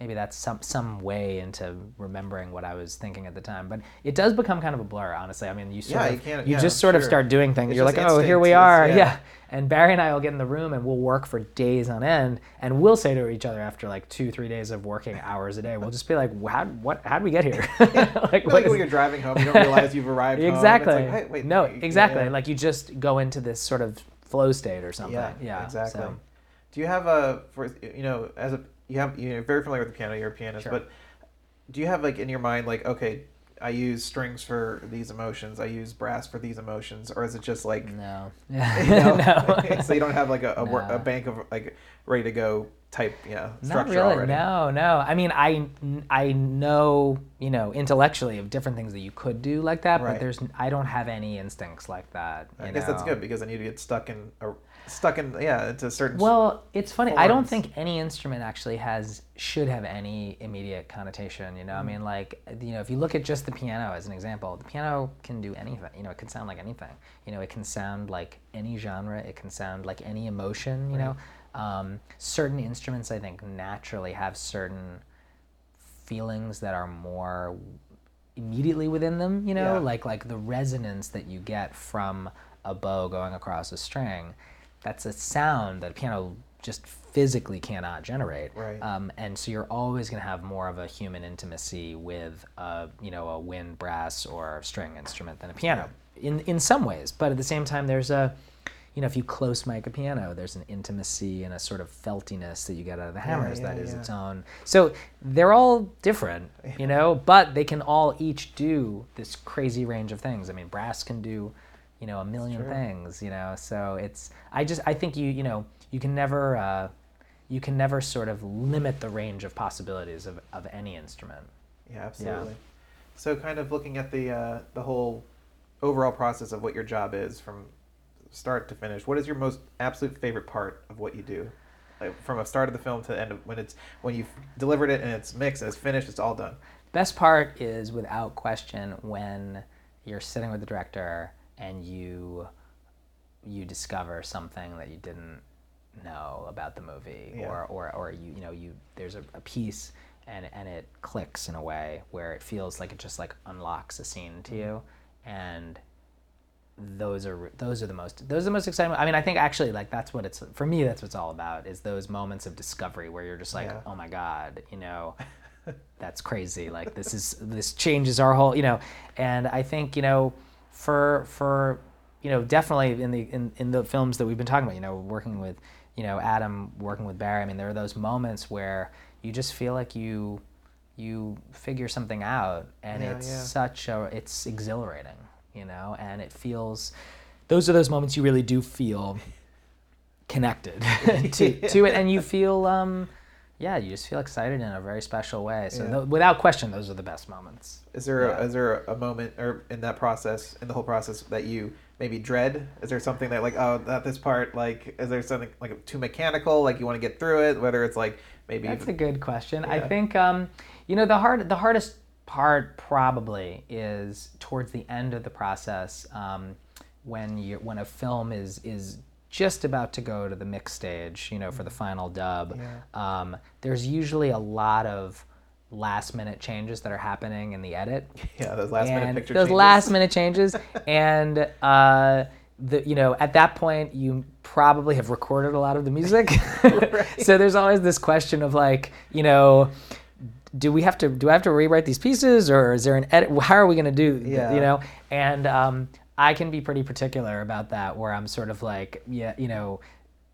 maybe that's some some way into remembering what I was thinking at the time. But it does become kind of a blur, honestly. I mean, you sort Yeah, of you you yeah, just sort of start doing things. It's You're like, oh, here we are, yeah. yeah. And Barry and I will get in the room and we'll work for days on end, and we'll say to each other after like two, three days of working hours a day, we'll just be like, how, what, how would we get here? like, Like what when is- you're driving home, you don't realize you've arrived home. It's exactly. like, hey, wait, no, exactly. yeah. Like you just go into this sort of flow state or something. Yeah, Yeah, exactly. so- Do you have a for you know as a you have you're very familiar with the piano, you're a pianist, Sure. but do you have like in your mind like okay, I use strings for these emotions, I use brass for these emotions, or is it just like no. you know, no. so you don't have like a a, wor- a bank of like ready to go type yeah Not structure really. already? No, no. I mean, I I know you know intellectually of different things that you could do like that, Right. but there's I don't have any instincts like that. I guess that's good because then you get stuck in a stuck in yeah into certain Well, it's funny. I don't think any instrument actually has should have any immediate connotation. You know, I Mm. mean, like you know, if you look at just the piano as an example, the piano can do anything. You know, it can sound like anything. You know, it can sound like any genre. It can sound like any emotion. You know, um, certain instruments I think naturally have certain feelings that are more immediately within them you know Yeah. like like the resonance that you get from a bow going across a string that's a sound that a piano just physically cannot generate. Right. um, and so you're always going to have more of a human intimacy with a you know a wind brass or string instrument than a piano. In in some ways but at the same time there's a you know if you close mic a piano there's an intimacy and a sort of feltiness that you get out of the hammers yeah, that is yeah. its own. So they're all different you know but they can all each do this crazy range of things. I mean brass can do you know a million things you know so it's i just i think you you know you can never uh, you can never sort of limit the range of possibilities of, of any instrument Yeah, absolutely. yeah. So, kind of looking at the uh, the whole overall process of what your job is from start to finish. What is your most absolute favorite part of what you do, like from a start of the film to the end of when it's when you've delivered it and it's mixed and it's finished, it's all done. best part is without question when you're sitting with the director and you you discover something that you didn't know about the movie Yeah. or, or or you you know you there's a, a piece and and it clicks in a way where it feels like it just like unlocks a scene to you mm-hmm. and those are those are the most those are the most exciting i mean i think actually like that's what it's for me that's what it's all about is those moments of discovery where you're just like Yeah. oh my god you know that's crazy like this is this changes our whole you know and i think you know for for you know definitely in the in, in the films that we've been talking about you know working with you know adam working with barry i mean there are those moments where you just feel like you you figure something out and Yeah, it's yeah. such a it's exhilarating you know and it feels those are those moments you really do feel connected to, to it and you feel um yeah you just feel excited in a very special way so Yeah. tho- without question those are the best moments Is there Yeah. a, is there a moment or in that process in the whole process that you maybe dread? Is there something that like oh at this part like is there something like too mechanical like you want to get through it? Whether it's like maybe That's a good question. I think um, you know the hard the hardest part probably is towards the end of the process um, when you when a film is is just about to go to the mix stage, you know, for the final dub. Yeah. Um, there's usually a lot of last minute changes that are happening in the edit yeah those last minute picture those changes. last minute changes and uh, the you know at that point you probably have recorded a lot of the music so there's always this question of like you know do we have to do I have to rewrite these pieces or is there an edit how are we going to do Yeah. you know and um, I can be pretty particular about that where I'm sort of like yeah you know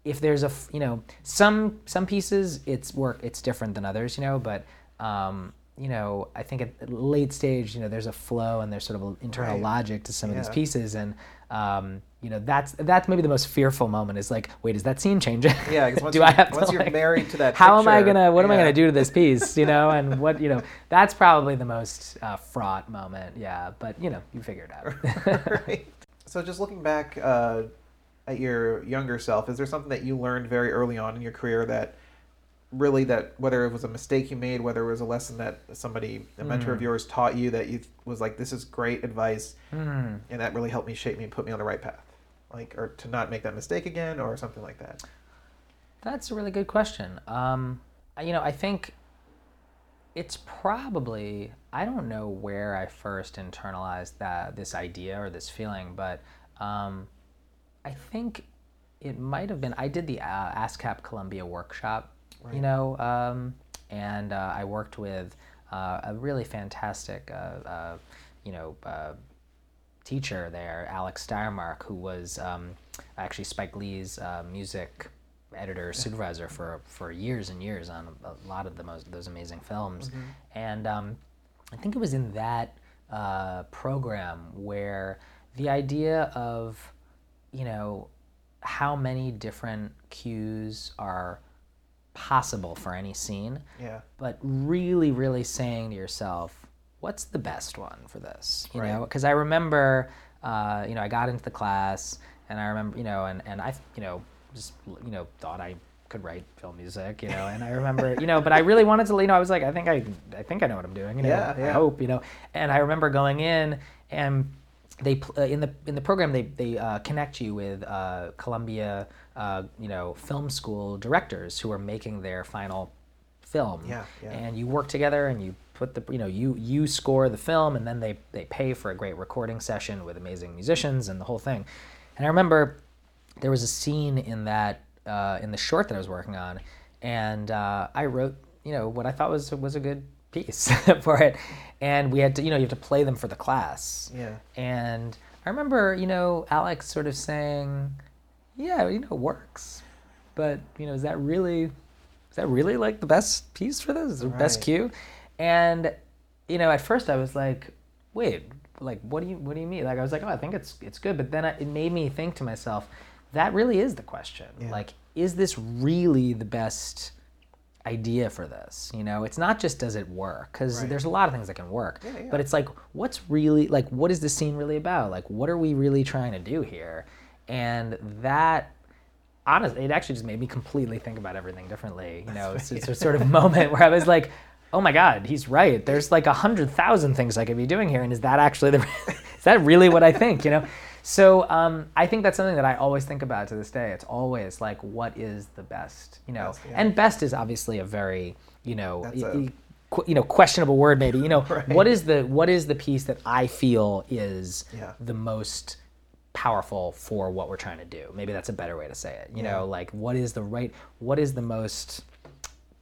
if there's a, you know some some pieces it's work it's different than others you know but um, you know I think at late stage you know there's a flow and there's sort of an internal Right. logic to some of these pieces and um, you know that's that's maybe the most fearful moment is like wait is that scene changing Yeah, 'cause once do i have to, once you're like- married to that how am i gonna what am i gonna do to this piece you know and what you know that's probably the most uh, fraught moment yeah but you know you figure it out right. So just looking back uh, at your younger self, is there something that you learned very early on in your career that really that whether it was a mistake you made, whether it was a lesson that somebody a mentor of Hmm. yours taught you that you was like this is great advice Hmm. and that really helped me shape me and put me on the right path, like or to not make that mistake again or something like that. That's a really good question. Um, you know, I think it's probably I don't know where I first internalized that this idea or this feeling, but um, I think it might have been I did the uh, ASCAP Columbia workshop, you know, um, and uh, I worked with uh, a really fantastic, uh, uh, you know. Teacher there, Alex Steyermark, who was um, actually Spike Lee's uh, music editor supervisor for for years and years on a, lot of the most those amazing films, and um, I think it was in that uh, program where the idea of you know how many different cues are possible for any scene Yeah. but really really saying to yourself what's the best one for this you Right. know because i remember uh, you know i got into the class and i remember you know and, and i you know just you know thought i could write film music you know and i remember you know but i really wanted to you know i was like i think i i think i know what i'm doing you know Yeah, i hope you know and i remember going in and they uh, in the in the program they they uh, connect you with uh, Columbia uh, you know film school directors who are making their final film Yeah, yeah. and you work together and you put the you know you you score the film and then they they pay for a great recording session with amazing musicians and the whole thing. And i remember there was a scene in that uh, in the short that i was working on and uh, i wrote you know what i thought was was a good piece for it. And we had to you know you have to play them for the class. Yeah. and i remember you know alex sort of saying yeah you know it works. But you know is that really is that really like the best piece for this? The best cue and you know at first i was like wait like what do you what do you mean? Like i was like oh i think it's it's good. But then I, it made me think to myself that really is the question. Yeah. like is this really the best idea for this? You know it's not just does it work? Because Right. there's a lot of things that can work. Yeah, yeah. but it's like what's really like what is this scene really about? Like what are we really trying to do here? And that honestly it actually just made me completely think about everything differently. You know it's, it's a sort of moment where i was like oh my god he's right there's like a hundred thousand things i could be doing here and is that actually the is that really what i think you know so um, i think that's something that i always think about to this day it's always like what is the best you know Best, yeah. and best is obviously a very you know y- a- y- qu- you know questionable word maybe you know Right. what is the what is the piece that i feel is Yeah. the most powerful for what we're trying to do maybe that's a better way to say it you Yeah. know like what is the right what is the most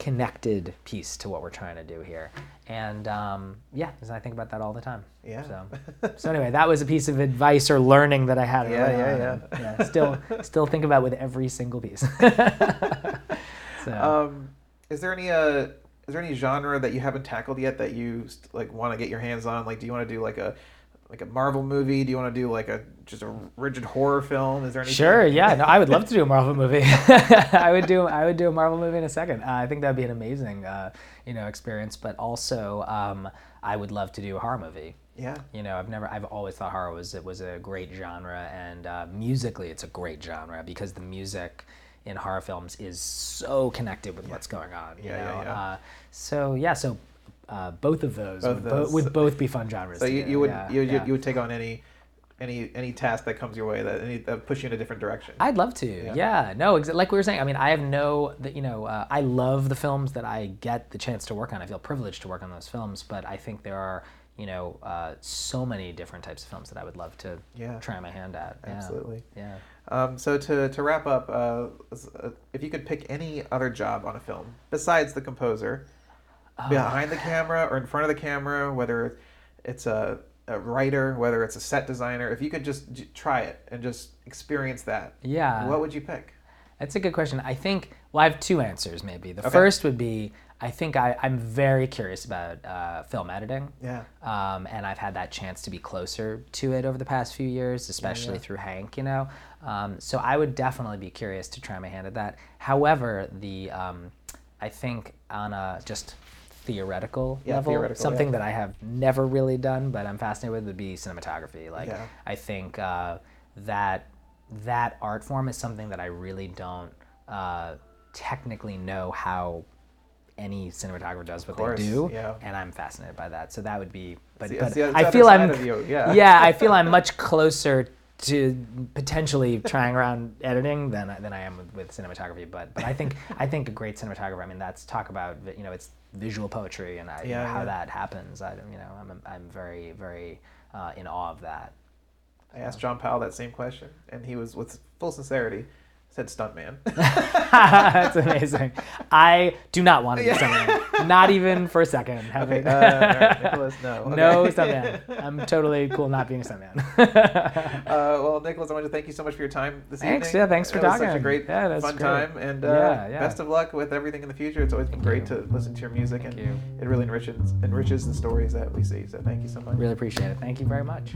connected piece to what we're trying to do here and um, yeah i think about that all the time Yeah. so, so anyway that was a piece of advice or learning that i had Yeah, yeah, yeah. and, yeah still still think about with every single piece so Um, is there any uh, is there any genre that you haven't tackled yet that you like want to get your hands on? Like, do you want to do like a like a Marvel movie? Do you want to do like a just a rigid horror film? Is there anything? Sure, yeah. No, I would love to do a Marvel movie. I would do I would do a Marvel movie in a second. Uh, I think that'd be an amazing uh, you know experience. But also, um, I would love to do a horror movie. Yeah. You know, I've never I've always thought horror was it was a great genre, and uh, musically, it's a great genre because the music in horror films is so connected with what's going on. You Yeah, yeah, yeah. Uh, so yeah, so. Uh, both of those, Both would, of bo- would both be fun genres. So you, do, you would yeah, you, you, yeah. you would take on any any any task that comes your way that any that push you in a different direction. I'd love to. Yeah. Yeah. No, exa- like we were saying. I mean, I have no. that You know, uh, I love the films that I get the chance to work on. I feel privileged to work on those films. But I think there are, you know, uh, so many different types of films that I would love to Yeah. try my hand at. Yeah. Absolutely. Yeah. Um, so to, to wrap up, uh, uh, if you could pick any other job on a film besides the composer, Oh. behind the camera or in front of the camera, whether it's a, a writer, whether it's a set designer, if you could just j- try it and just experience that, Yeah. what would you pick? That's a good question. I think, well, I have two answers maybe. The Okay. first would be I think I, I'm very curious about uh, film editing. Yeah. Um, and I've had that chance to be closer to it over the past few years, especially yeah. through Hank, you know. Um, so I would definitely be curious to try my hand at that. However, the um, I think on a just theoretical Yeah, level, theoretical, something yeah. that I have never really done, but I'm fascinated with, would be cinematography. Like Yeah. I think uh, that that art form is something that I really don't uh, technically know how any cinematographer does what course, they do, yeah. and I'm fascinated by that. So that would be, but, It's but it's I feel I'm, you, yeah. I feel I'm much closer to potentially trying around editing than I- than I am with, with cinematography. But but I think I think a great cinematographer. I mean, that's talk about you know it's visual poetry and I, you know, how yeah. that happens. I you know I'm I'm very very uh, in awe of that. I asked John Powell that same question, and he was, with full sincerity, said stuntman. That's amazing. I do not want to be stuntman. Not even for a second. Have okay, uh, right, Nicholas, no. no stuntman. I'm totally cool not being a stuntman. Uh, well, Nicholas, I want to thank you so much for your time this evening. Thanks, evening. yeah, thanks for it was Such a great, Yeah, fun great. time, and uh, Yeah, yeah. best of luck with everything in the future. It's always been great you. to listen to your music, Thank and you. it really enriches enriches the stories that we see. So thank you so much. really appreciate it. Thank you very much.